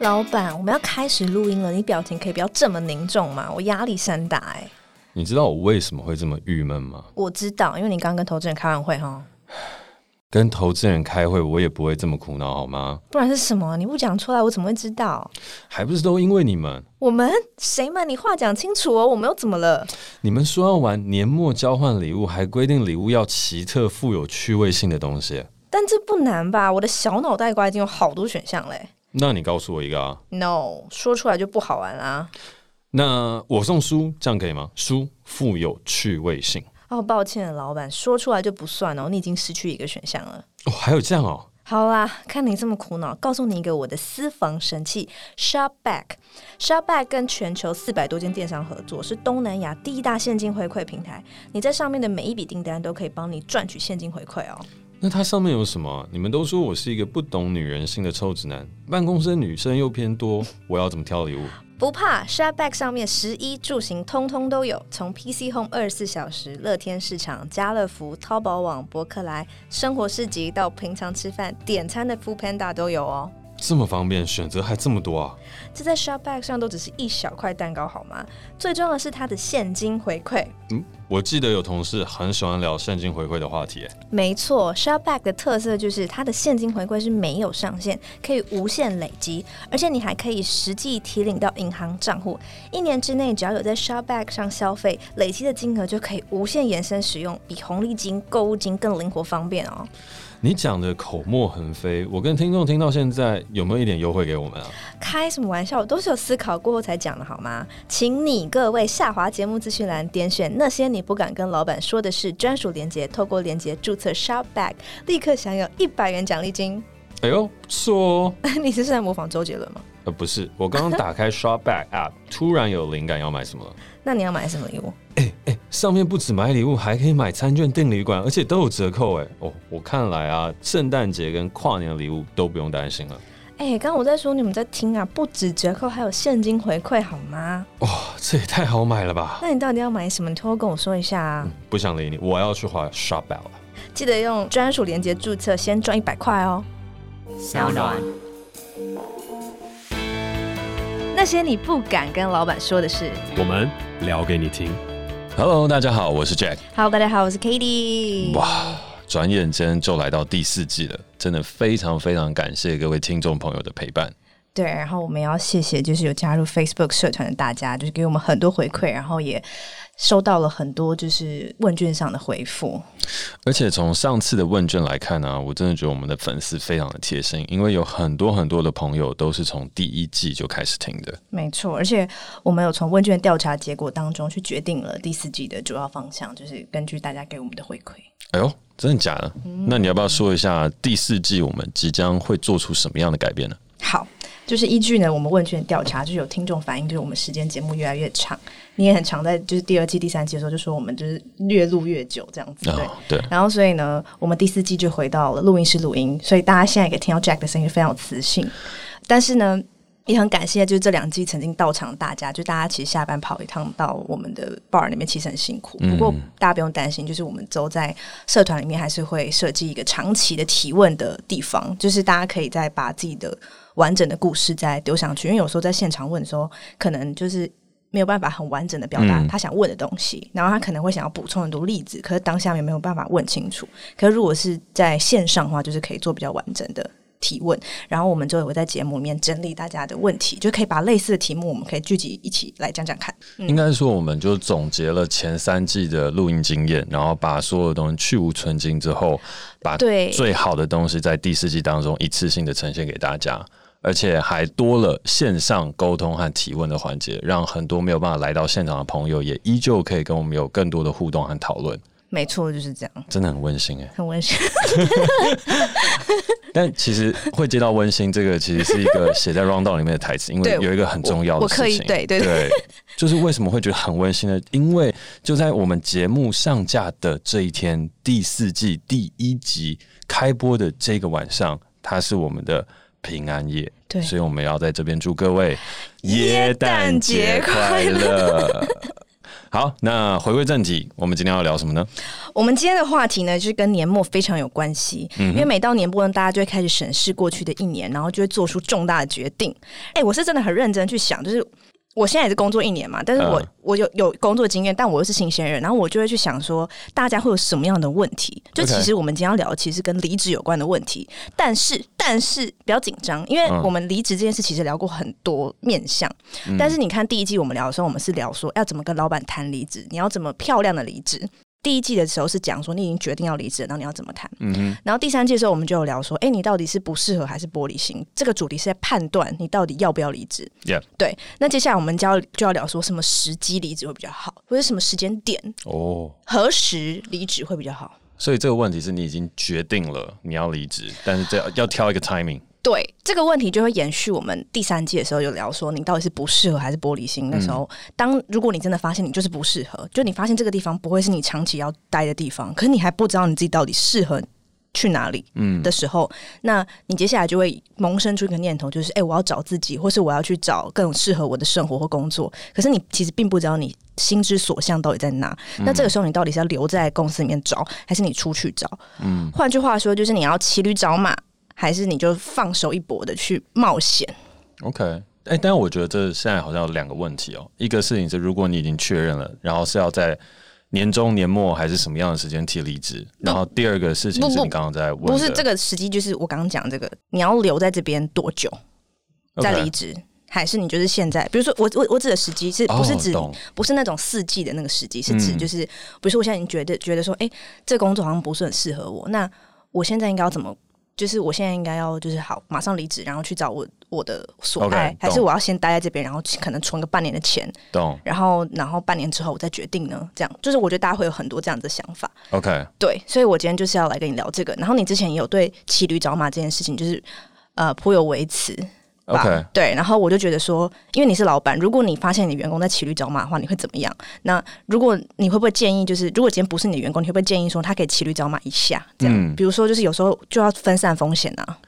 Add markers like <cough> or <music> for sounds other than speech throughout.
老板，我们要开始录音了，你表情可以不要这么凝重吗？我压力山大哎、欸。你知道我为什么会这么郁闷吗？我知道，因为你刚跟投资人开完会哈。跟投资人开会，我也不会这么苦恼，好吗？不然是什么？你不讲出来，我怎么会知道？还不是都因为你们？我们谁嘛？你话讲清楚哦！我们又怎么了？你们说要玩年末交换礼物，还规定礼物要奇特、富有趣味性的东西。但这不难吧？我的小脑袋瓜已经有好多选项嘞。那你告诉我一个啊？No，说出来就不好玩啦。那我送书，这样可以吗？书富有趣味性。哦，抱歉，老板，说出来就不算哦，你已经失去一个选项了。哦，还有这样哦。好啦，看你这么苦恼，告诉你一个我的私房神器 Shopback。Shopback 跟全球四百多间电商合作，是东南亚第一大现金回馈平台。你在上面的每一笔订单都可以帮你赚取现金回馈哦。那它上面有什么？你们都说我是一个不懂女人心的臭直男，办公室女生又偏多，我要怎么挑礼物？不怕，Shopback 上面十一住行通通都有，从 PC Home 二十四小时、乐天市场、家乐福、淘宝网、博客来、生活市集到平常吃饭点餐的 Foodpanda 都有哦。这么方便，选择还这么多啊！这在 Shopback 上都只是一小块蛋糕，好吗？最重要的是它的现金回馈。嗯，我记得有同事很喜欢聊现金回馈的话题。没错，Shopback 的特色就是它的现金回馈是没有上限，可以无限累积，而且你还可以实际提领到银行账户。一年之内，只要有在 Shopback 上消费，累积的金额就可以无限延伸使用，比红利金、购物金更灵活方便哦。你讲的口沫横飞，我跟听众听到现在有没有一点优惠给我们啊？开什么玩笑，我都是有思考过后才讲的好吗？请你各位下滑节目资讯栏点选那些你不敢跟老板说的事专属链接，透过链接注册 Shopback，立刻享有一百元奖励金。哎呦，不错哦！<laughs> 你是在模仿周杰伦吗？呃，不是，我刚刚打开 Shopback App，突然有灵感要买什么了。那你要买什么礼物？哎哎、欸欸，上面不止买礼物，还可以买餐券订旅馆，而且都有折扣哎！哦，我看来啊，圣诞节跟跨年的礼物都不用担心了。哎、欸，刚刚我在说，你们在听啊，不止折扣，还有现金回馈，好吗？哇、哦，这也太好买了吧！那你到底要买什么？你偷偷跟我说一下啊！嗯、不想理你，我要去花 Shopback 了。记得用专属链接注册，先赚一百块哦。小暖，那些你不敢跟老板说的事，我们聊给你听。Hello，大家好，我是 Jack。Hello，大家好，我是 Katie。哇，转眼间就来到第四季了，真的非常非常感谢各位听众朋友的陪伴。对，然后我们也要谢谢，就是有加入 Facebook 社团的大家，就是给我们很多回馈，然后也收到了很多就是问卷上的回复。而且从上次的问卷来看呢、啊，我真的觉得我们的粉丝非常的贴心，因为有很多很多的朋友都是从第一季就开始听的。没错，而且我们有从问卷调查结果当中去决定了第四季的主要方向，就是根据大家给我们的回馈。哎呦，真的假的？嗯、那你要不要说一下第四季我们即将会做出什么样的改变呢？好。就是依据呢，我们问卷调查，就是有听众反映，就是我们时间节目越来越长，你也很常在就是第二季、第三季的时候就说我们就是越录越久这样子，对、哦、对。然后所以呢，我们第四季就回到了录音室录音，所以大家现在可以听到 Jack 的声音非常有磁性。但是呢，也很感谢就是这两季曾经到场大家，就大家其实下班跑一趟到我们的 bar 里面其实很辛苦，不过大家不用担心，就是我们都在社团里面还是会设计一个长期的提问的地方，就是大家可以再把自己的。完整的故事再丢上去，因为有时候在现场问的时候，可能就是没有办法很完整的表达他想问的东西，嗯、然后他可能会想要补充很多例子，可是当下也没有办法问清楚。可是如果是在线上的话，就是可以做比较完整的提问，然后我们就会在节目里面整理大家的问题，就可以把类似的题目，我们可以聚集一起来讲讲看。嗯、应该说，我们就总结了前三季的录音经验，然后把所有的东西去无存菁之后，把最好的东西在第四季当中一次性的呈现给大家。而且还多了线上沟通和提问的环节，让很多没有办法来到现场的朋友也依旧可以跟我们有更多的互动和讨论。没错，就是这样，真的很温馨哎，很温馨。<laughs> 但其实会接到温馨这个，其实是一个写在 rundown 里面的台词，因为有一个很重要的事情。我，我可以对对对，对，<laughs> 就是为什么会觉得很温馨呢？因为就在我们节目上架的这一天，第四季第一集开播的这个晚上，它是我们的。平安夜，对，所以我们要在这边祝各位耶诞节快乐。好，那回归正题，我们今天要聊什么呢？我们今天的话题呢，就是跟年末非常有关系。嗯，因为每到年末呢，大家就会开始审视过去的一年，然后就会做出重大的决定。哎，我是真的很认真去想，就是。我现在也是工作一年嘛，但是我、嗯、我有有工作经验，但我又是新鲜人，然后我就会去想说，大家会有什么样的问题？就其实我们今天要聊，其实跟离职有关的问题。但是但是不要紧张，因为我们离职这件事其实聊过很多面向。嗯、但是你看第一季我们聊的时候，我们是聊说要怎么跟老板谈离职，你要怎么漂亮的离职。第一季的时候是讲说你已经决定要离职了，然后你要怎么谈？嗯哼。然后第三季的时候我们就有聊说，哎，你到底是不适合还是玻璃心？这个主题是在判断你到底要不要离职。Yeah. 对。那接下来我们就要就要聊说什么时机离职会比较好，或者什么时间点哦，何时离职会比较好？所以这个问题是你已经决定了你要离职，但是这要要挑一个 timing。对这个问题就会延续我们第三季的时候有聊说，你到底是不适合还是玻璃心？那时候，当如果你真的发现你就是不适合，就你发现这个地方不会是你长期要待的地方，可是你还不知道你自己到底适合去哪里，嗯的时候，嗯、那你接下来就会萌生出一个念头，就是哎，我要找自己，或是我要去找更适合我的生活或工作。可是你其实并不知道你心之所向到底在哪。嗯、那这个时候，你到底是要留在公司里面找，还是你出去找？嗯，换句话说，就是你要骑驴找马。还是你就放手一搏的去冒险？OK，哎、欸，但是我觉得这现在好像有两个问题哦。一个事情是，如果你已经确认了，然后是要在年终、年末还是什么样的时间提离职？然后第二个事情是你刚刚在问不，是这个时机，就是我刚刚讲这个，你要留在这边多久再离职.还是你就是现在？比如说我我我指的时机是不是指、oh, 不是那种四季的那个时机？是指就是，比如说我现在已经觉得觉得说，哎、欸，这个工作好像不是很适合我，那我现在应该要怎么？就是我现在应该要就是好，马上离职，然后去找我我的所爱，okay, 还是我要先待在这边，然后可能存个半年的钱，懂？然后然后半年之后我再决定呢？这样就是我觉得大家会有很多这样子的想法。OK，对，所以我今天就是要来跟你聊这个。然后你之前也有对骑驴找马这件事情，就是呃颇有微词。对，然后我就觉得说，因为你是老板，如果你发现你的员工在骑驴找马的话，你会怎么样？那如果你会不会建议，就是如果今天不是你的员工，你会不会建议说他可以骑驴找马一下？这样，嗯、比如说就是有时候就要分散风险啊。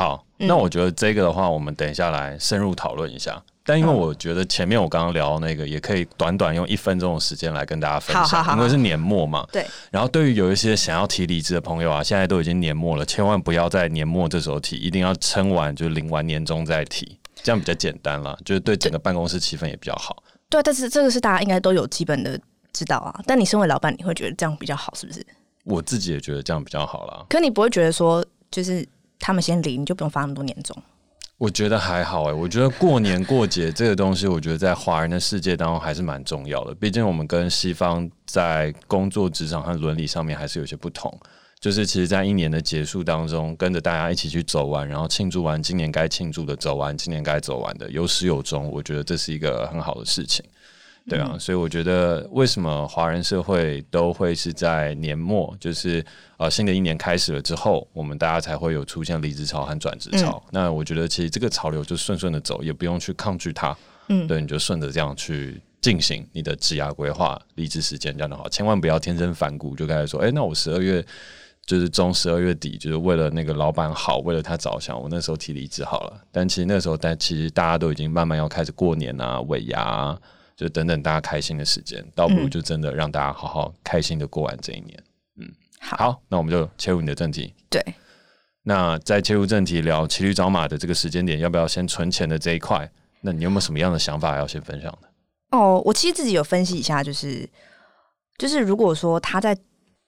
好，那我觉得这个的话，我们等一下来深入讨论一下。但因为我觉得前面我刚刚聊的那个，也可以短短用一分钟的时间来跟大家分享，好好好好，因为是年末嘛。对。然后对于有一些想要提离职的朋友啊，现在都已经年末了，千万不要在年末这时候提，一定要撑完就领完年终再提，这样比较简单啦，就是对整个办公室气氛也比较好。对，但是这个是大家应该都有基本的知道啊。但你身为老板，你会觉得这样比较好，是不是？我自己也觉得这样比较好啦。可你不会觉得说，就是他们先离，你就不用发那么多年终？我觉得还好哎，我觉得过年过节这个东西，我觉得在华人的世界当中还是蛮重要的。毕竟我们跟西方在工作职场和伦理上面还是有些不同。就是其实，在一年的结束当中，跟着大家一起去走完，然后庆祝完今年该庆祝的，走完今年该走完的，有始有终，我觉得这是一个很好的事情。对啊，所以我觉得为什么华人社会都会是在年末，就是呃新的一年开始了之后，我们大家才会有出现离职潮和转职潮。嗯、那我觉得其实这个潮流就顺顺的走，也不用去抗拒它。嗯，对，你就顺着这样去进行你的职涯规划、离职时间这样的话，千万不要天生反骨，就开始说，哎、欸，那我十二月就是中十二月底，就是为了那个老板好，为了他着想，我那时候提离职好了。但其实那时候，但其实大家都已经慢慢要开始过年啊，尾牙、啊。就等等大家开心的时间，倒不如就真的让大家好好开心的过完这一年。嗯，好，好，那我们就切入你的正题。对，那在切入正题聊骑驴找马的这个时间点，要不要先存钱的这一块？那你有没有什么样的想法要先分享的？哦，我其实自己有分析一下，就是就是如果说他在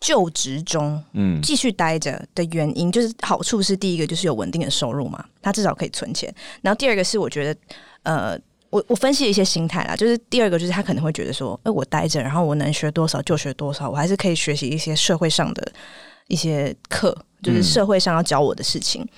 就职中，嗯，继续待着的原因，嗯、就是好处是第一个就是有稳定的收入嘛，他至少可以存钱。然后第二个是我觉得，呃。我我分析了一些心态啦，就是第二个就是他可能会觉得说，哎，我待着，然后我能学多少就学多少，我还是可以学习一些社会上的一些课，就是社会上要教我的事情。嗯、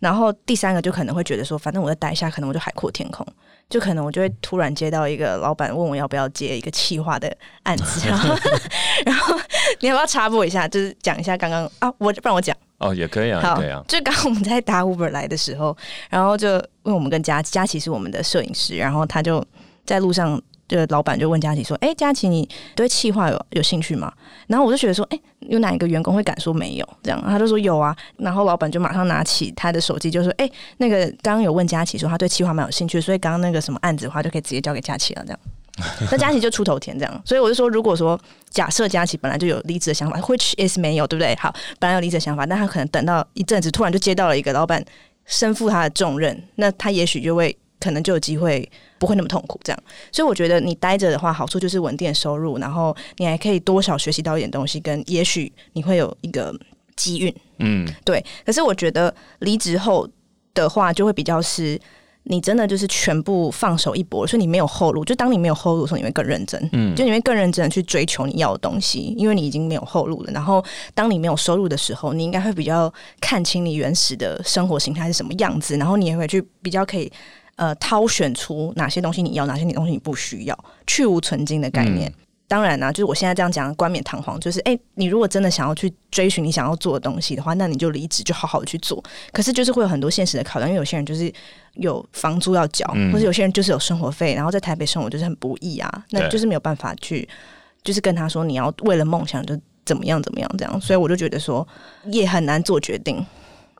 然后第三个就可能会觉得说，反正我在待下，可能我就海阔天空，就可能我就会突然接到一个老板问我要不要接一个企划的案子，然后 <laughs> 然后你要不要插播一下，就是讲一下刚刚啊，我不然我讲。哦，也可以啊，好，可以啊。就刚刚我们在打 Uber 来的时候，然后就问我们跟佳琪，佳琪是我们的摄影师，然后他就在路上，就老板就问佳琪说：“哎，佳琪，你对企划有有兴趣吗？”然后我就觉得说：“哎，有哪一个员工会敢说没有？”这样，他就说有啊。然后老板就马上拿起他的手机，就说：“哎，那个刚刚有问佳琪说他对企划蛮有兴趣，所以刚刚那个什么案子的话，就可以直接交给佳琪了。”这样。<laughs> 那佳琪就出头天这样，所以我就说，如果说假设佳琪本来就有离职的想法，which is 没有，对不对？好，本来有离职的想法，但他可能等到一阵子，突然就接到了一个老板身负他的重任，那他也许就会可能就有机会不会那么痛苦这样。所以我觉得你待着的话，好处就是稳定的收入，然后你还可以多少学习到一点东西，跟也许你会有一个机运，嗯，对。可是我觉得离职后的话，就会比较是。你真的就是全部放手一搏，所以你没有后路。就当你没有后路的时候，你会更认真，嗯，就你会更认真的去追求你要的东西，因为你已经没有后路了。然后，当你没有收入的时候，你应该会比较看清你原始的生活形态是什么样子，然后你也会去比较可以呃挑选出哪些东西你要，哪些东西你不需要，去无存精的概念。嗯当然啦、啊，就是我现在这样讲冠冕堂皇，就是哎、欸，你如果真的想要去追寻你想要做的东西的话，那你就离职，就好好的去做。可是就是会有很多现实的考量，因为有些人就是有房租要缴，嗯、或者有些人就是有生活费，然后在台北生活就是很不易啊，那就是没有办法去，就是跟他说你要为了梦想就怎么样怎么样这样，所以我就觉得说也很难做决定，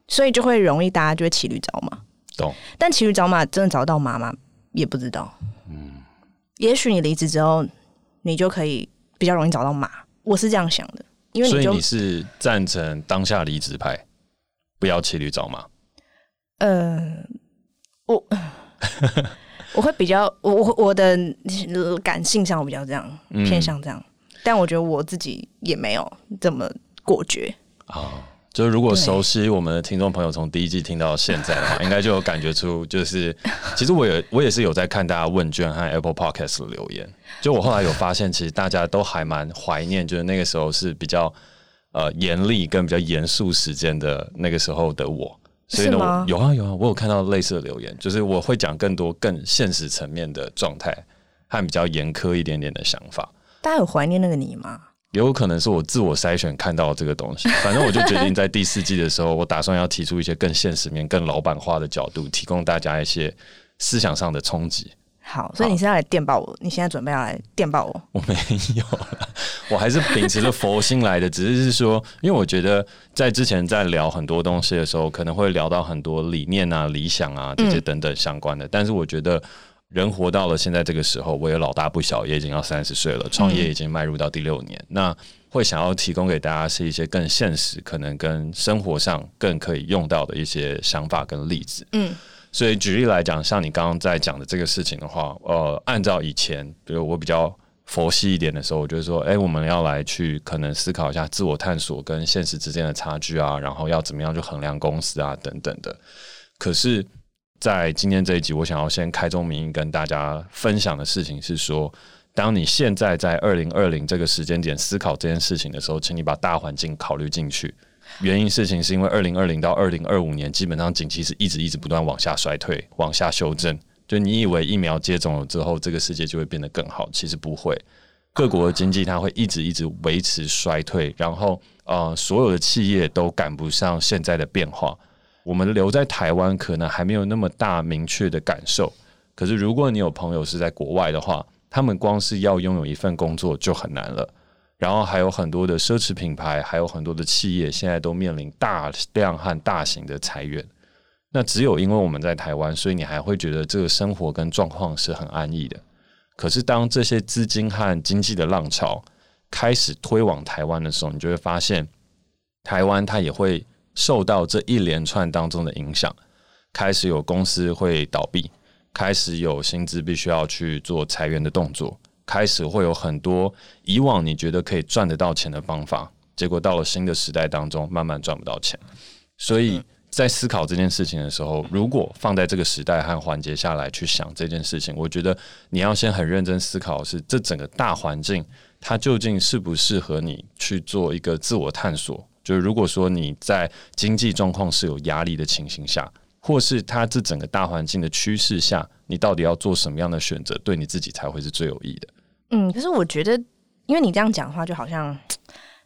所以就会容易大家就会骑驴找马，懂？但骑驴找马真的找到马吗？也不知道，嗯，也许你离职之后。你就可以比较容易找到马，我是这样想的，因为你所以你是赞成当下离职派，不要骑驴找马。呃，我 <laughs> 我会比较我我我的感性上我比较这样、嗯、偏向这样，但我觉得我自己也没有这么果决啊。哦就是如果熟悉我们的听众朋友从第一季听到现在的话，应该就有感觉出，就是其实我也我也是有在看大家问卷和 Apple Podcast 的留言。就我后来有发现，其实大家都还蛮怀念，就是那个时候是比较呃严厉跟比较严肃时间的那个时候的我。所以呢，我有啊有啊，我有看到类似的留言，就是我会讲更多更现实层面的状态和比较严苛一点点的想法。大家有怀念那个你吗？也有可能是我自我筛选看到这个东西，<laughs> 反正我就决定在第四季的时候，我打算要提出一些更现实面、更老板化的角度，提供大家一些思想上的冲击。好，所以你现在来电报我，你现在准备要来电报我？我没有了，我还是秉持着佛心来的，只是是说，因为我觉得在之前在聊很多东西的时候，可能会聊到很多理念啊、理想啊这些等等相关的，嗯、但是我觉得。人活到了现在这个时候，我也老大不小，也已经要三十岁了，创业已经迈入到第六年。嗯、那会想要提供给大家是一些更现实，可能跟生活上更可以用到的一些想法跟例子。嗯，所以举例来讲，像你刚刚在讲的这个事情的话，呃，按照以前，比如我比较佛系一点的时候，我就说，哎、欸，我们要来去可能思考一下自我探索跟现实之间的差距啊，然后要怎么样去衡量公司啊等等的。可是。在今天这一集，我想要先开宗明义跟大家分享的事情是说，当你现在在二零二零这个时间点思考这件事情的时候，请你把大环境考虑进去。原因事情是因为二零二零到二零二五年，基本上景气是一直一直不断往下衰退、往下修正。就你以为疫苗接种了之后，这个世界就会变得更好，其实不会。各国的经济它会一直一直维持衰退，然后呃，所有的企业都赶不上现在的变化。我们留在台湾可能还没有那么大明确的感受，可是如果你有朋友是在国外的话，他们光是要拥有一份工作就很难了。然后还有很多的奢侈品牌，还有很多的企业现在都面临大量和大型的裁员。那只有因为我们在台湾，所以你还会觉得这个生活跟状况是很安逸的。可是当这些资金和经济的浪潮开始推往台湾的时候，你就会发现台湾它也会。受到这一连串当中的影响，开始有公司会倒闭，开始有薪资必须要去做裁员的动作，开始会有很多以往你觉得可以赚得到钱的方法，结果到了新的时代当中，慢慢赚不到钱。所以在思考这件事情的时候，如果放在这个时代和环节下来去想这件事情，我觉得你要先很认真思考的是这整个大环境，它究竟适不适合你去做一个自我探索。就是如果说你在经济状况是有压力的情形下，或是它这整个大环境的趋势下，你到底要做什么样的选择，对你自己才会是最有益的？嗯，可是我觉得，因为你这样讲的话，就好像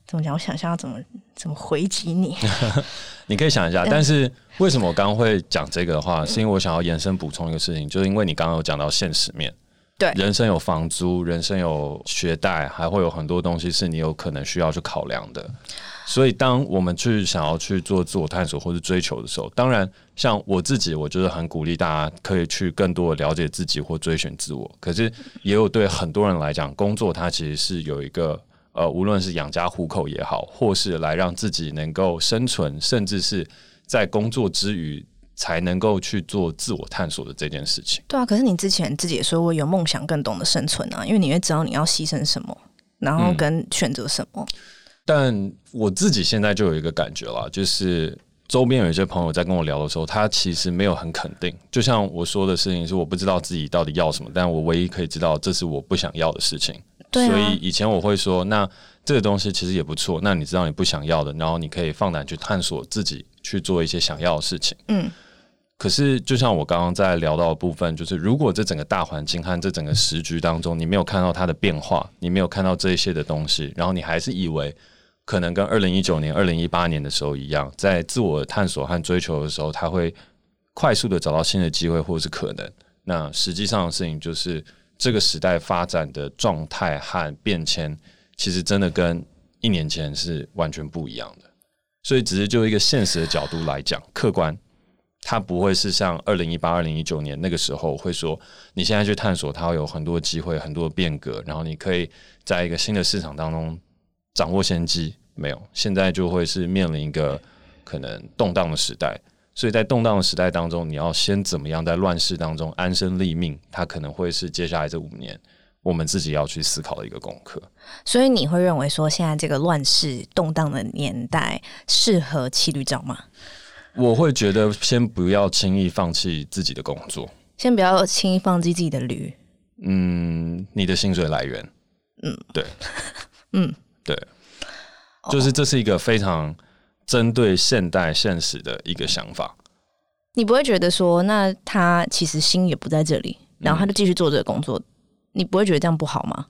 怎么讲？我想象要怎么怎么回击你？<laughs> 你可以想一下。但是为什么我刚刚会讲这个的话，是因为我想要延伸补充一个事情，就是因为你刚刚有讲到现实面，对，人生有房租，人生有学贷，还会有很多东西是你有可能需要去考量的。所以，当我们去想要去做自我探索或者追求的时候，当然，像我自己，我觉得很鼓励大家可以去更多的了解自己或追寻自我。可是，也有对很多人来讲，工作它其实是有一个呃，无论是养家糊口也好，或是来让自己能够生存，甚至是在工作之余才能够去做自我探索的这件事情。对啊，可是你之前自己也说过，有梦想更懂得生存啊，因为你会知道你要牺牲什么。然后跟选择什么？嗯，但我自己现在就有一个感觉了，就是周边有一些朋友在跟我聊的时候，他其实没有很肯定。就像我说的事情是，我不知道自己到底要什么，但我唯一可以知道，这是我不想要的事情。对啊。所以以前我会说，那这个东西其实也不错。那你知道你不想要的，然后你可以放胆去探索自己，去做一些想要的事情。嗯。可是，就像我刚刚在聊到的部分，就是如果这整个大环境和这整个时局当中，你没有看到它的变化，你没有看到这一些的东西，然后你还是以为可能跟二零一九年、二零一八年的时候一样，在自我探索和追求的时候，他会快速的找到新的机会或者是可能。那实际上的事情就是，这个时代发展的状态和变迁，其实真的跟一年前是完全不一样的。所以，只是就一个现实的角度来讲，客观。它不会是像二零一八、二零一九年那个时候会说，你现在去探索，它会有很多机会、很多变革，然后你可以在一个新的市场当中掌握先机。没有，现在就会是面临一个可能动荡的时代。所以在动荡的时代当中，你要先怎么样在乱世当中安身立命？它可能会是接下来这五年我们自己要去思考的一个功课。所以你会认为说，现在这个乱世动荡的年代适合骑驴找马？我会觉得先不要轻易放弃自己的工作，先不要轻易放弃自己的驴。嗯，你的薪水来源，嗯，对，<laughs> 嗯，对，就是这是一个非常针对现代现实的一个想法。你不会觉得说，那他其实心也不在这里，然后他就继续做这个工作，嗯，你不会觉得这样不好吗？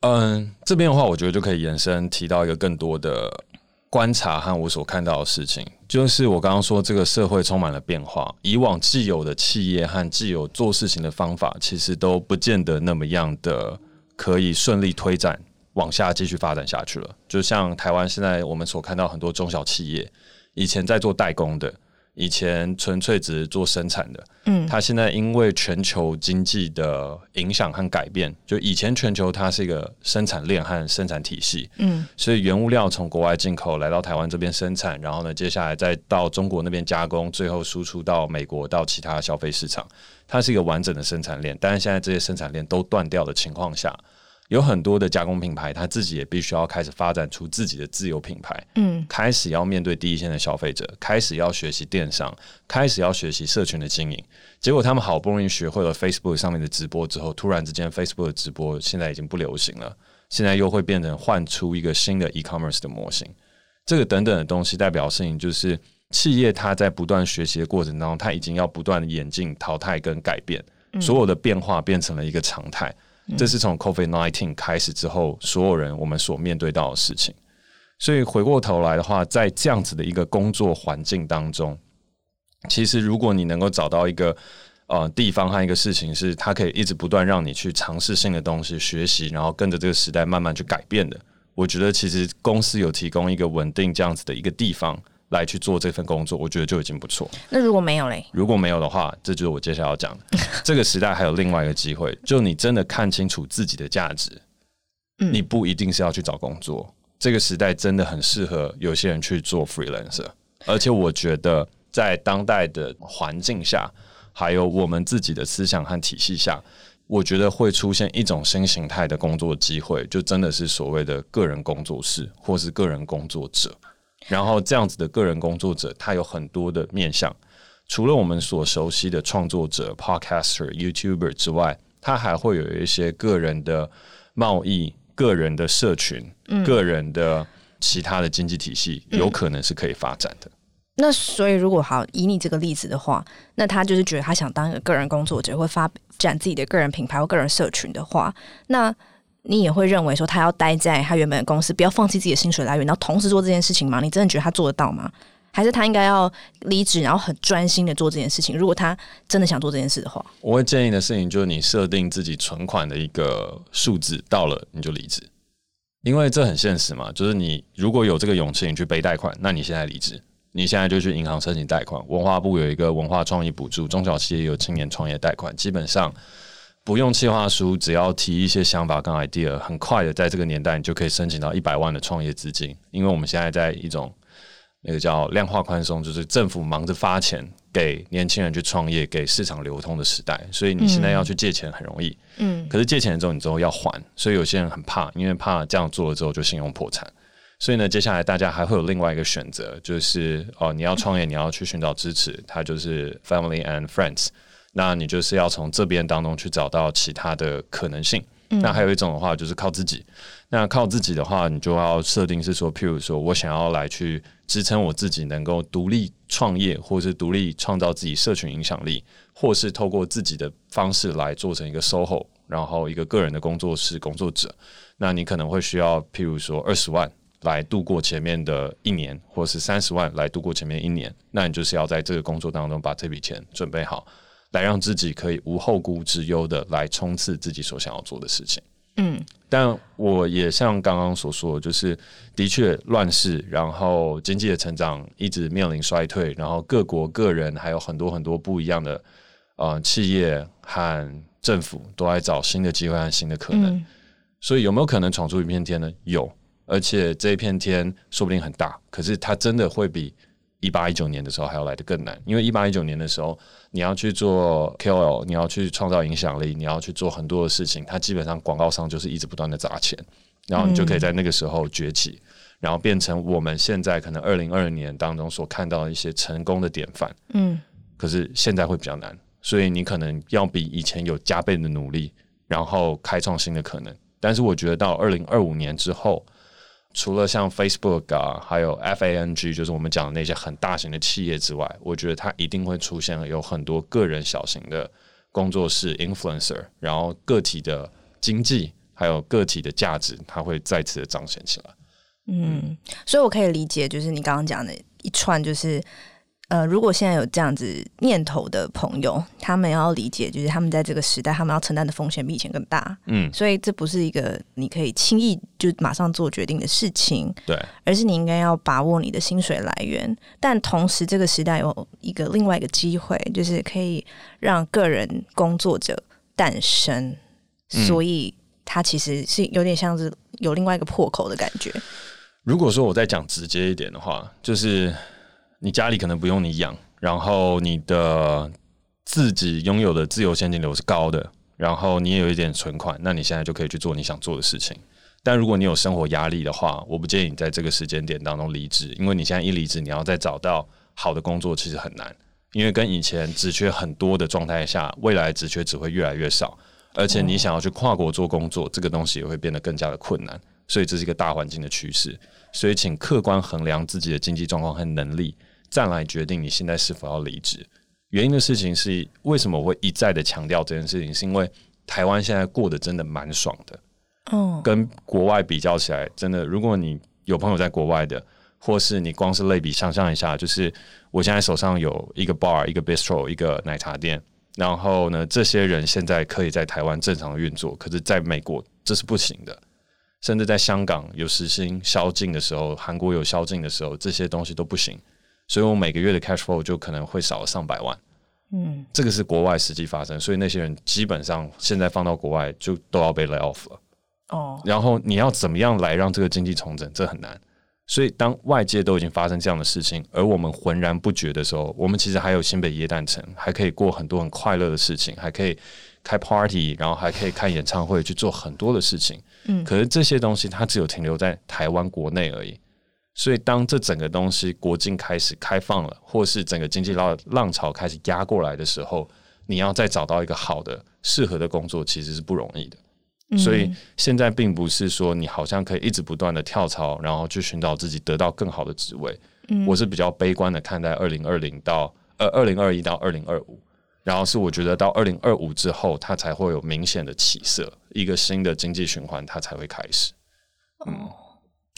嗯，这边的话，我觉得就可以延伸提到一个更多的。观察和我所看到的事情，就是我刚刚说这个社会充满了变化。以往既有的企业和既有做事情的方法，其实都不见得那么样的可以顺利推展往下继续发展下去了。就像台湾现在我们所看到很多中小企业，以前在做代工的。以前纯粹只是做生产的，嗯，它现在因为全球经济的影响和改变，就以前全球它是一个生产链和生产体系，嗯，所以原物料从国外进口来到台湾这边生产，然后呢，接下来再到中国那边加工，最后输出到美国到其他消费市场，它是一个完整的生产链。但是现在这些生产链都断掉的情况下。有很多的加工品牌，他自己也必须要开始发展出自己的自有品牌，嗯，开始要面对第一线的消费者，开始要学习电商，开始要学习社群的经营。结果他们好不容易学会了 Facebook 上面的直播之后，突然之间 Facebook 的直播现在已经不流行了，现在又会变成换出一个新的 e-commerce 的模型。这个等等的东西代表的事情就是，企业它在不断学习的过程当中，它已经要不断的演进、淘汰跟改变，所有的变化变成了一个常态。这是从 COVID-19 开始之后，所有人我们所面对到的事情。所以回过头来的话，在这样子的一个工作环境当中，其实如果你能够找到一个呃地方和一个事情，是它可以一直不断让你去尝试新的东西、学习，然后跟着这个时代慢慢去改变的，我觉得其实公司有提供一个稳定这样子的一个地方。来去做这份工作，我觉得就已经不错。那如果没有嘞？如果没有的话，这就是我接下来要讲的。<laughs> 这个时代还有另外一个机会，就你真的看清楚自己的价值，嗯，你不一定是要去找工作。这个时代真的很适合有些人去做 freelancer，而且我觉得在当代的环境下，还有我们自己的思想和体系下，我觉得会出现一种新形态的工作机会，就真的是所谓的个人工作室或是个人工作者。然后这样子的个人工作者，他有很多的面向，除了我们所熟悉的创作者、Podcaster、YouTuber 之外，他还会有一些个人的贸易、个人的社群、嗯、个人的其他的经济体系，有可能是可以发展的。嗯、那所以，如果好以你这个例子的话，那他就是觉得他想当一个个人工作者，会发展自己的个人品牌或个人社群的话，那。你也会认为说他要待在他原本的公司，不要放弃自己的薪水来源，然后同时做这件事情吗？你真的觉得他做得到吗？还是他应该要离职，然后很专心的做这件事情？如果他真的想做这件事的话，我会建议的事情就是你设定自己存款的一个数字，到了你就离职。因为这很现实嘛，就是你如果有这个勇气，你去背贷款，那你现在离职，你现在就去银行申请贷款。文化部有一个文化创意补助，中小企业有青年创业贷款，基本上不用计划书，只要提一些想法跟 idea，很快的在这个年代，你就可以申请到一百万的创业资金。因为我们现在在一种那个叫量化宽松，就是政府忙着发钱。给年轻人去创业，给市场流通的时代，所以你现在要去借钱很容易，嗯，可是借钱之后你之后要还，所以有些人很怕，因为怕这样做了之后就信用破产，所以呢，接下来大家还会有另外一个选择，就是哦，你要创业，你要去寻找支持，它就是 family and friends，那你就是要从这边当中去找到其他的可能性。那还有一种的话就是靠自己，那靠自己的话，你就要设定是说，譬如说我想要来去支撑我自己，能够独立创业，或是独立创造自己社群影响力，或是透过自己的方式来做成一个 SOHO，然后一个个人的工作室工作者。那你可能会需要譬如说二十万来度过前面的一年，或是三十万来度过前面一年。那你就是要在这个工作当中把这笔钱准备好。来让自己可以无后顾之忧的来冲刺自己所想要做的事情。嗯，但我也像刚刚所说，就是的确乱世，然后经济的成长一直面临衰退，然后各国个人还有很多很多不一样的呃企业和政府都在找新的机会和新的可能。嗯，所以有没有可能闯出一片天呢？有，而且这一片天说不定很大，可是它真的会比。一八一九年的时候还要来的更难，因为一八一九年的时候，你要去做 KOL，你要去创造影响力，你要去做很多的事情，它基本上广告商就是一直不断的砸钱，然后你就可以在那个时候崛起，然后变成我们现在可能二零二二年当中所看到的一些成功的典范。嗯，可是现在会比较难，所以你可能要比以前有加倍的努力，然后开创新的可能。但是我觉得到二零二五年之后。除了像 Facebook 啊，还有 FANG，就是我们讲的那些很大型的企业之外，我觉得它一定会出现有很多个人小型的工作室 influencer，然后个体的经济还有个体的价值，它会再次的彰显起来。嗯，所以我可以理解，就是你刚刚讲的一串，就是。呃，如果现在有这样子念头的朋友，他们要理解，就是他们在这个时代，他们要承担的风险比以前更大。嗯，所以这不是一个你可以轻易就马上做决定的事情。对，而是你应该要把握你的薪水来源。但同时，这个时代有一个另外一个机会，就是可以让个人工作者诞生。嗯，所以，它其实是有点像是有另外一个破口的感觉。如果说我再讲直接一点的话，就是。你家里可能不用你养，然后你的自己拥有的自由现金流是高的，然后你也有一点存款，那你现在就可以去做你想做的事情。但如果你有生活压力的话，我不建议你在这个时间点当中离职，因为你现在一离职，你要再找到好的工作其实很难，因为跟以前职缺很多的状态下，未来职缺只会越来越少，而且你想要去跨国做工作，这个东西也会变得更加的困难，所以这是一个大环境的趋势。所以请客观衡量自己的经济状况和能力。再来决定你现在是否要离职。原因的事情是为什么我会一再的强调这件事情，是因为台湾现在过得真的蛮爽的。哦，跟国外比较起来，真的，如果你有朋友在国外的，或是你光是类比想象一下，就是我现在手上有一个 bar、一个 bistro、一个奶茶店，然后呢，这些人现在可以在台湾正常的运作，可是在美国这是不行的，甚至在香港有时行宵禁的时候，韩国有宵禁的时候，这些东西都不行。所以我每个月的 cash flow 就可能会少了上百万，嗯，这个是国外实际发生，所以那些人基本上现在放到国外就都要被 lay off 了，哦，然后你要怎么样来让这个经济重整，这很难。所以当外界都已经发生这样的事情，而我们浑然不觉的时候，我们其实还有新北耶诞城，还可以过很多很快乐的事情，还可以开 party，然后还可以看演唱会，去做很多的事情，嗯，可是这些东西它只有停留在台湾国内而已。所以，当这整个东西国境开始开放了，或是整个经济浪浪潮开始压过来的时候，你要再找到一个好的、适合的工作，其实是不容易的。所以，现在并不是说你好像可以一直不断的跳槽，然后去寻找自己得到更好的职位。我是比较悲观的看待二零二零到呃二零二一到二零二五，然后是我觉得到二零二五之后，它才会有明显的起色，一个新的经济循环它才会开始。嗯。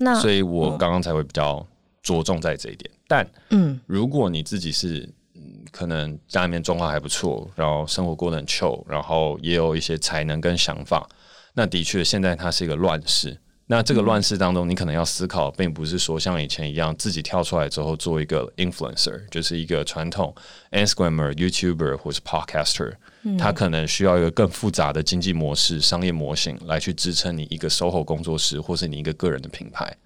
那所以，我刚刚才会比较着重在这一点。但，嗯，如果你自己是，嗯，可能家里面状况还不错，然后生活过得很 chill，然后也有一些才能跟想法，那的确，现在它是一个乱世。那这个乱世当中，你可能要思考，并不是说像以前一样自己跳出来之后做一个 influencer，就是一个传统 Instagramer、YouTuber 或是 Podcaster，他可能需要一个更复杂的经济模式、商业模型来去支撑你一个 SOHO 工作室，或是你一个个人的品牌。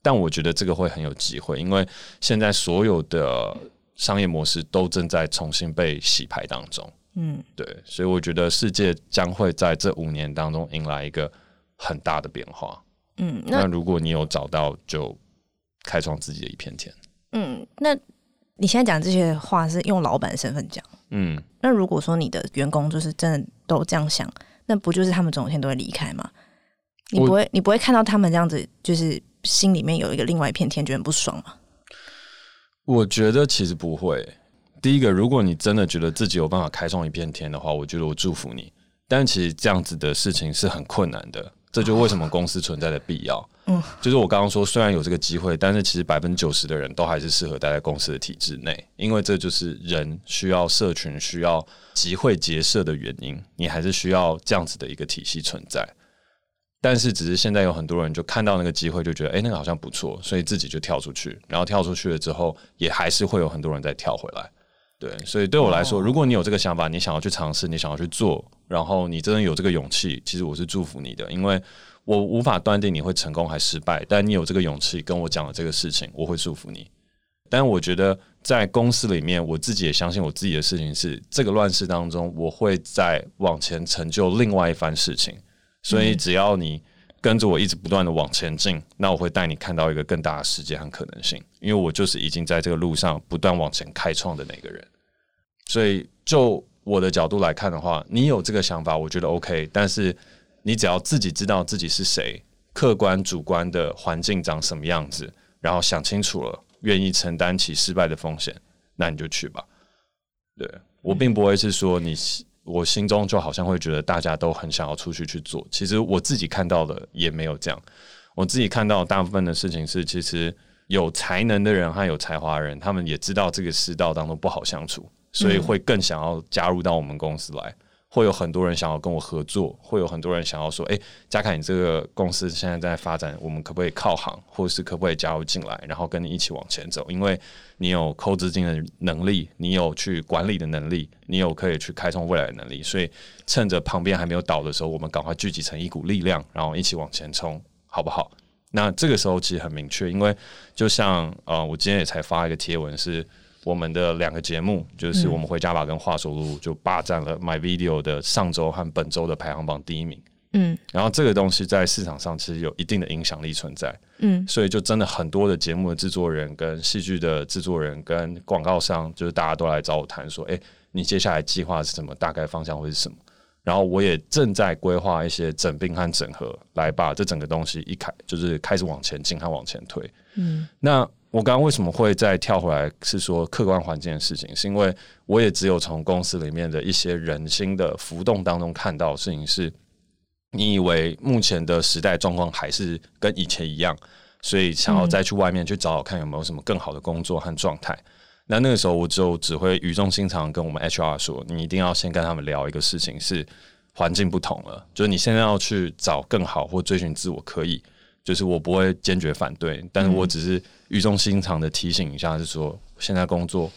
但我觉得这个会很有机会，因为现在所有的商业模式都正在重新被洗牌当中。嗯，对，所以我觉得世界将会在这五年当中迎来一个很大的变化。嗯，那，那如果你有找到，就开创自己的一片天。嗯，那你现在讲这些话是用老板身份讲。嗯，那如果说你的员工就是真的都这样想，那不就是他们总有一天都会离开吗？你不会，你不会看到他们这样子，就是心里面有一个另外一片天，觉得很不爽吗？我觉得其实不会。第一个，如果你真的觉得自己有办法开创一片天的话，我觉得我祝福你。但其实这样子的事情是很困难的。这就为什么公司存在的必要。<laughs> 嗯，就是我刚刚说，虽然有这个机会，但是其实百分之九十的人都还是适合待在公司的体制内，因为这就是人需要社群、需要集会结社的原因。你还是需要这样子的一个体系存在。但是，只是现在有很多人就看到那个机会，就觉得哎，那个好像不错，所以自己就跳出去。然后跳出去了之后，也还是会有很多人再跳回来。对，所以对我来说，如果你有这个想法，你想要去尝试，你想要去做，然后你真的有这个勇气，其实我是祝福你的，因为我无法断定你会成功还失败，但你有这个勇气跟我讲了这个事情，我会祝福你。但我觉得在公司里面，我自己也相信我自己的事情是这个乱世当中，我会再往前成就另外一番事情。所以只要你跟着我一直不断的往前进，那我会带你看到一个更大的世界和可能性，因为我就是已经在这个路上不断往前开创的那个人。所以，就我的角度来看的话，你有这个想法，我觉得 OK。但是，你只要自己知道自己是谁，客观主观的环境长什么样子，然后想清楚了，愿意承担起失败的风险，那你就去吧。对，我并不会是说你，我心中就好像会觉得大家都很想要出去去做。其实我自己看到的也没有这样。我自己看到大部分的事情是，其实有才能的人和有才华的人，他们也知道这个世道当中不好相处。所以会更想要加入到我们公司来，会有很多人想要跟我合作，会有很多人想要说：“诶，嘉凯，你这个公司现在在发展，我们可不可以靠行，或者是可不可以加入进来，然后跟你一起往前走？因为你有抠资金的能力，你有去管理的能力，你有可以去开创未来的能力。所以趁着旁边还没有倒的时候，我们赶快聚集成一股力量，然后一起往前冲，好不好？那这个时候其实很明确，因为就像呃，我今天也才发一个贴文是。我们的两个节目，就是我们回家吧跟话说录，就霸占了 My Video 的上周和本周的排行榜第一名。嗯，然后这个东西在市场上其实有一定的影响力存在。嗯，所以就真的很多的节目的制作人、跟戏剧的制作人、跟广告商，就是大家都来找我谈说，诶，你接下来计划是什么？大概方向会是什么？然后我也正在规划一些整并和整合，来把这整个东西一开，就是开始往前进和往前推。嗯，那。我刚刚为什么会再跳回来？是说客观环境的事情，是因为我也只有从公司里面的一些人心的浮动当中看到的事情是，你以为目前的时代状况还是跟以前一样，所以想要再去外面去找找看有没有什么更好的工作和状态。那那个时候我就只会语重心长跟我们 HR 说，你一定要先跟他们聊一个事情，是环境不同了，就是你现在要去找更好或追寻自我可以。就是我不会坚决反对，但是我只是语重心长的提醒一下，是说现在工作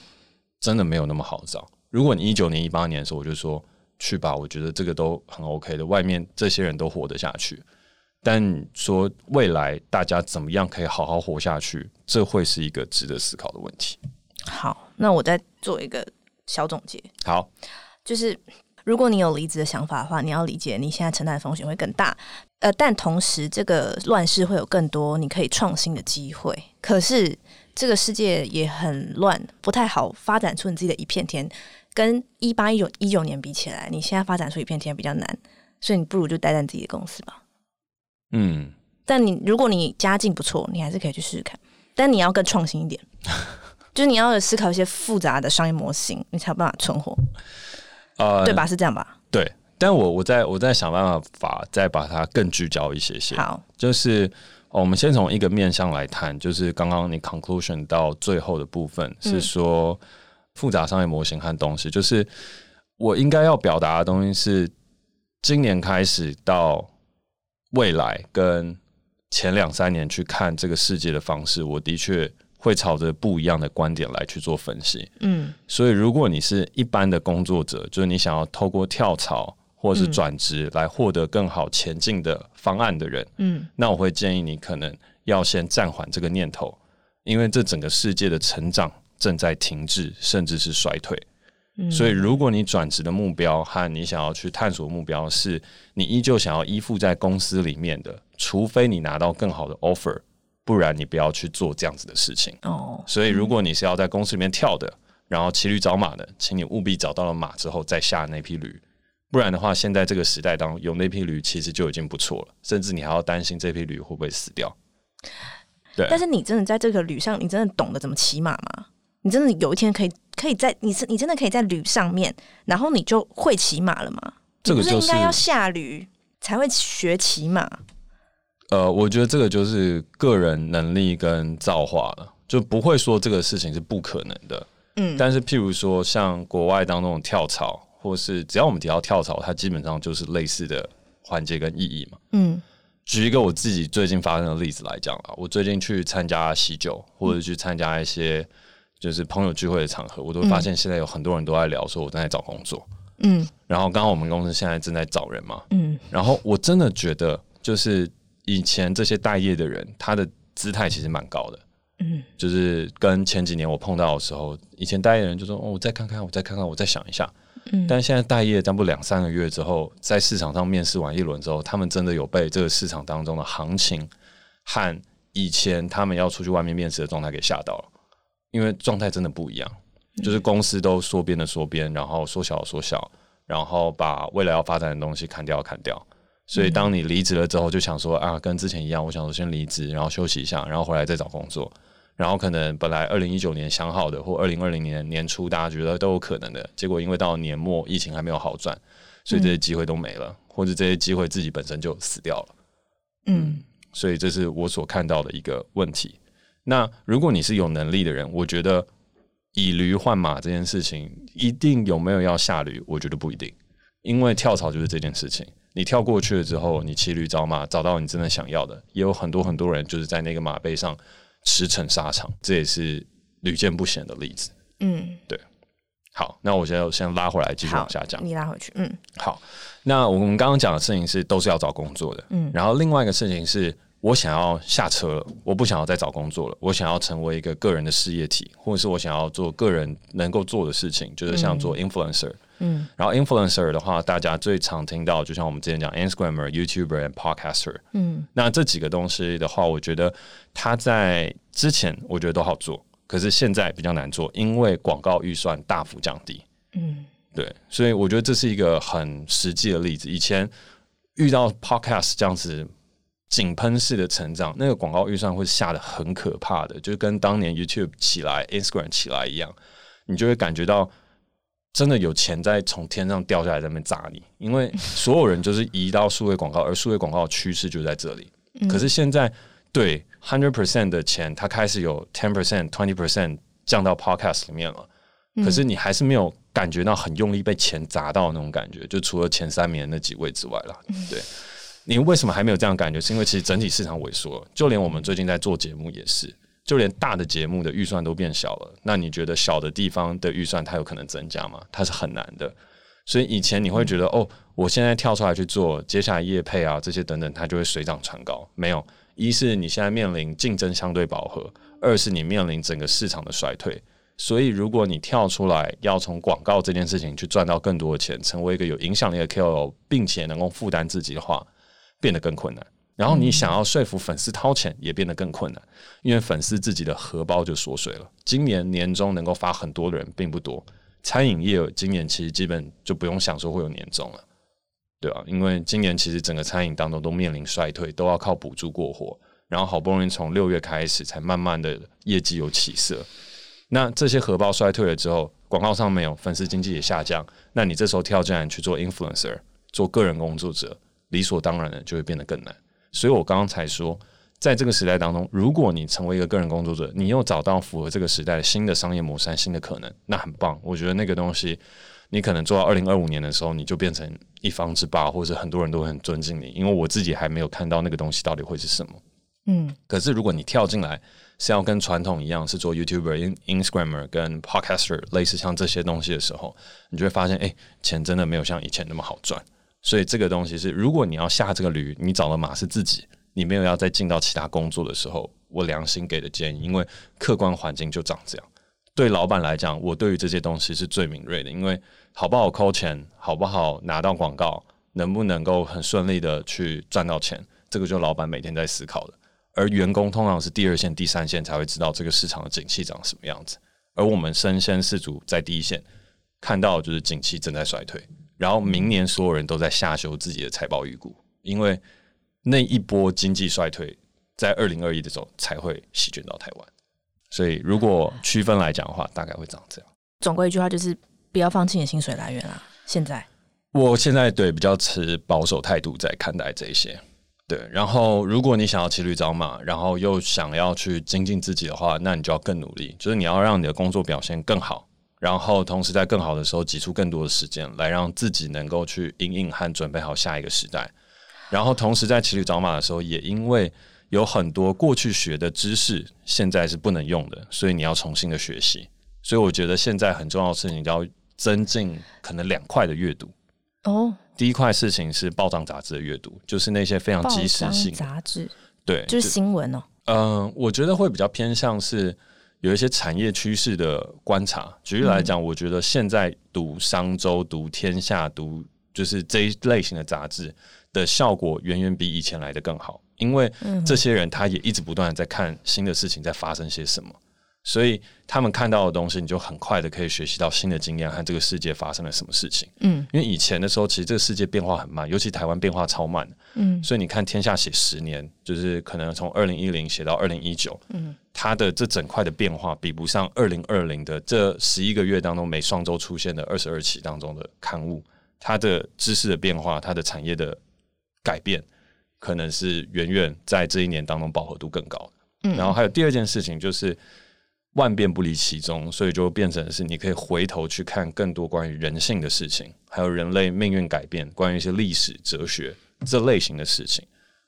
真的没有那么好找。如果你一九年、一八年的时候，我就说去吧，我觉得这个都很 OK 的，外面这些人都活得下去。但说未来大家怎么样可以好好活下去，这会是一个值得思考的问题。好，那我再做一个小总结。好，就是。如果你有离职的想法的话，你要理解你现在承担的风险会更大，呃，但同时这个乱世会有更多你可以创新的机会。可是这个世界也很乱，不太好发展出你自己的一片天。跟一八一九一九年比起来，你现在发展出一片天比较难，所以你不如就待在自己的公司吧。嗯，但你如果你家境不错，你还是可以去试试看，但你要更创新一点，<laughs> 就是你要思考一些复杂的商业模型，你才有办法存活。呃，对吧？是这样吧？对，但我我在我在想办法，再把它更聚焦一些些。好，就是我们先从一个面向来谈，就是刚刚你 conclusion 到最后的部分是说复杂商业模型和东西，嗯、就是我应该要表达的东西是，今年开始到未来跟前两三年去看这个世界的方式，我的确会朝着不一样的观点来去做分析。嗯，所以如果你是一般的工作者，就是你想要透过跳槽或者是转职来获得更好前进的方案的人，嗯，那我会建议你可能要先暂缓这个念头，因为这整个世界的成长正在停滞，甚至是衰退。所以，如果你转职的目标和你想要去探索的目标是你依旧想要依附在公司里面的，除非你拿到更好的 offer，不然你不要去做这样子的事情。哦，所以如果你是要在公司里面跳的，然后骑驴找马的，请你务必找到了马之后再下那匹驴，不然的话，现在这个时代当中有那匹驴其实就已经不错了，甚至你还要担心这匹驴会不会死掉。对，但是你真的在这个驴上，你真的懂得怎么骑马吗？你真的有一天可以可以在你是你真的可以在驴上面，然后你就会骑马了吗？这个就是应该要下驴才会学骑马。呃，我觉得这个就是个人能力跟造化了，就不会说这个事情是不可能的。嗯，但是譬如说像国外当中的跳槽，或是只要我们提到跳槽，它基本上就是类似的环节跟意义嘛。嗯，举一个我自己最近发生的例子来讲啊，我最近去参加喜酒，或者去参加一些。就是朋友聚会的场合，我都发现现在有很多人都在聊说，我正在找工作。嗯，然后刚刚我们公司现在正在找人嘛。嗯，然后我真的觉得，就是以前这些待业的人，他的姿态其实蛮高的。嗯，就是跟前几年我碰到的时候，以前待业的人就说：“哦，我再看看，我再看看，我再想一下。”嗯，但现在待业，差不多两三个月之后，在市场上面试完一轮之后，他们真的有被这个市场当中的行情和以前他们要出去外面面试的状态给吓到了。因为状态真的不一样，就是公司都缩编的缩编，然后缩小的缩小，然后把未来要发展的东西砍掉砍掉。所以当你离职了之后，就想说啊，跟之前一样，我想说先离职，然后休息一下，然后回来再找工作。然后可能本来二零一九年想好的，或二零二零年年初大家觉得都有可能的，结果因为到年末疫情还没有好转，所以这些机会都没了，或者这些机会自己本身就死掉了。嗯，所以这是我所看到的一个问题。那如果你是有能力的人，我觉得以驴换马这件事情，一定有没有要下驴？我觉得不一定，因为跳槽就是这件事情。你跳过去了之后，你骑驴找马，找到你真的想要的，也有很多很多人就是在那个马背上驰骋沙场，这也是屡见不鲜的例子。嗯，对。好，那我现在先拉回来继续往下讲。你拉回去，嗯。好，那我们刚刚讲的事情是都是要找工作的，嗯。然后另外一个事情是。我想要下车了，我不想要再找工作了。我想要成为一个个人的事业体，或者是我想要做个人能够做的事情，就是像做 influencer。嗯，然后 influencer 的话，大家最常听到，就像我们之前讲 Instagramer、YouTuber and Podcaster。嗯，那这几个东西的话，我觉得它在之前我觉得都好做，可是现在比较难做，因为广告预算大幅降低。嗯，对，所以我觉得这是一个很实际的例子。以前遇到 Podcast 这样子。井喷式的成长，那个广告预算会下得很可怕的，就跟当年 YouTube 起来、Instagram 起来一样，你就会感觉到真的有钱在从天上掉下来在那边砸你，因为所有人就是移到数位广告，而数位广告的趋势就在这里。嗯、可是现在对 hundred percent 的钱，它开始有 ten percent、twenty percent 降到 Podcast 里面了，可是你还是没有感觉到很用力被钱砸到那种感觉，就除了前三名的那几位之外了，对。你为什么还没有这样感觉？是因为其实整体市场萎缩了，就连我们最近在做节目也是，就连大的节目的预算都变小了。那你觉得小的地方的预算它有可能增加吗？它是很难的。所以以前你会觉得哦，我现在跳出来去做，接下来业配啊这些等等，它就会水涨船高。没有，一是你现在面临竞争相对饱和，二是你面临整个市场的衰退。所以如果你跳出来要从广告这件事情去赚到更多的钱，成为一个有影响力的 KOL，并且能够负担自己的话。变得更困难，然后你想要说服粉丝掏钱也变得更困难，因为粉丝自己的荷包就缩水了。今年年终能够发很多的人并不多，餐饮业今年其实基本就不用想说会有年终了，对吧？因为今年其实整个餐饮当中都面临衰退，都要靠补助过活，然后好不容易从六月开始才慢慢的业绩有起色。那这些荷包衰退了之后，广告上没有，粉丝经济也下降，那你这时候跳进来去做 influencer，做个人工作者。理所当然的就会变得更难，所以我刚刚才说，在这个时代当中，如果你成为一个个人工作者，你又找到符合这个时代的新的商业模式、新的可能，那很棒。我觉得那个东西，你可能做到二零二五年的时候，你就变成一方之霸，或者很多人都很尊敬你。因为我自己还没有看到那个东西到底会是什么。嗯，可是如果你跳进来是要跟传统一样是做 YouTuber、Instagramer 跟 Podcaster 类似像这些东西的时候，你就会发现，哎、欸，钱真的没有像以前那么好赚。所以这个东西是，如果你要下这个驴，你找的马是自己，你没有要再进到其他工作的时候，我良心给的建议，因为客观环境就长这样。对老板来讲，我对于这些东西是最敏锐的，因为好不好抠钱，好不好拿到广告，能不能够很顺利的去赚到钱，这个就老板每天在思考的。而员工通常是第二线、第三线才会知道这个市场的景气长什么样子，而我们身先士卒在第一线看到就是景气正在衰退，然后明年所有人都在下修自己的财报预估，因为那一波经济衰退在二零二一的时候才会席卷到台湾。所以，如果区分来讲的话，大概会长这样。总归一句话就是，不要放弃你的薪水来源啊！现在，我现在对比较持保守态度在看待这一些。对，然后如果你想要骑驴找马，然后又想要去精进自己的话，那你就要更努力，就是你要让你的工作表现更好，然后同时在更好的时候挤出更多的时间来让自己能够去应应和准备好下一个时代。然后同时在骑驴找马的时候，也因为有很多过去学的知识，现在是不能用的，所以你要重新的学习。所以我觉得现在很重要的事情，要增进可能两块的阅读。哦，第一块事情是报章杂志的阅读，就是那些非常即时性杂志，对，就是新闻哦。嗯、呃，我觉得会比较偏向是有一些产业趋势的观察。举例来讲，嗯、我觉得现在读商周、读天下、读就是这一类型的杂志的效果，远远比以前来的更好。因为这些人他也一直不断的在看新的事情在发生些什么，所以他们看到的东西，你就很快的可以学习到新的经验和这个世界发生了什么事情。嗯，因为以前的时候，其实这个世界变化很慢，尤其台湾变化超慢。嗯，所以你看天下写十年，就是可能从二零一零写到二零一九，嗯，它的这整块的变化比不上二零二零的这十一个月当中每双周出现的二十二期当中的刊物，它的知识的变化，它的产业的改变。可能是远远在这一年当中饱和度更高的，嗯，然后还有第二件事情就是万变不离其宗，所以就变成是你可以回头去看更多关于人性的事情，还有人类命运改变，关于一些历史哲学这类型的事情，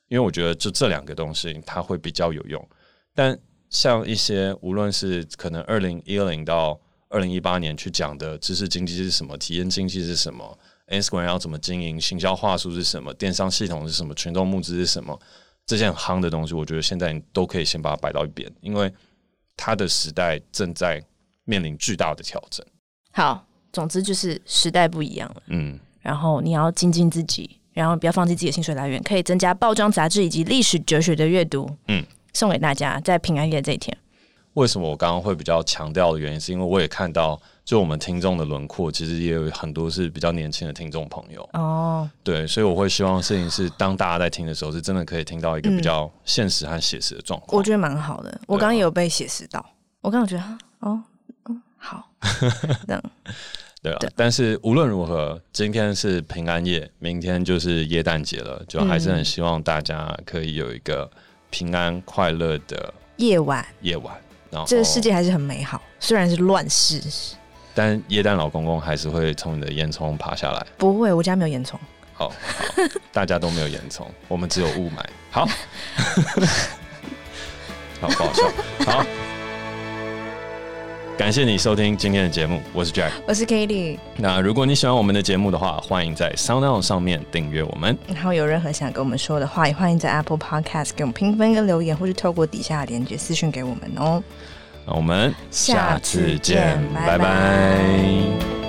因为我觉得就这两个东西它会比较有用。但像一些无论是可能二零一零到二零一八年去讲的知识经济是什么，体验经济是什么。Instagram 要怎么经营？行销话术是什么？电商系统是什么？群众募资是什么？这些很夯的东西，我觉得现在你都可以先把它摆到一边，因为它的时代正在面临巨大的调整。好，总之就是时代不一样了。嗯，然后你要精进自己，然后不要放弃自己的薪水来源，可以增加报章杂志以及历史哲学的阅读。嗯，送给大家，在平安夜这一天。为什么我刚刚会比较强调的原因，是因为我也看到。就我们听众的轮廓，其实也有很多是比较年轻的听众朋友哦。对，所以我会希望事情是，当大家在听的时候，是真的可以听到一个比较现实和写实的状况。我觉得蛮好的。我刚刚也有被写实到，我刚刚觉得哦，嗯，好，<laughs> 这样对啊。但是无论如何，今天是平安夜，明天就是耶诞节了，就还是很希望大家可以有一个平安快乐的夜晚。夜晚，然后这个世界还是很美好，虽然是乱世。但耶诞老公公还是会从你的烟囱爬下来？不会，我家没有烟囱。好，好，大家都没有烟囱，<laughs> 我们只有雾霾。好，<laughs> 好，不好笑。好，感谢你收听今天的节目，我是 Jack，我是 Cady。那如果你喜欢我们的节目的话，欢迎在 SoundOn 上面订阅我们。然后有任何想跟我们说的话，也欢迎在 Apple Podcast 给我们评分跟留言，或是透过底下的连接私讯给我们哦。那我们下次见，拜拜。拜拜。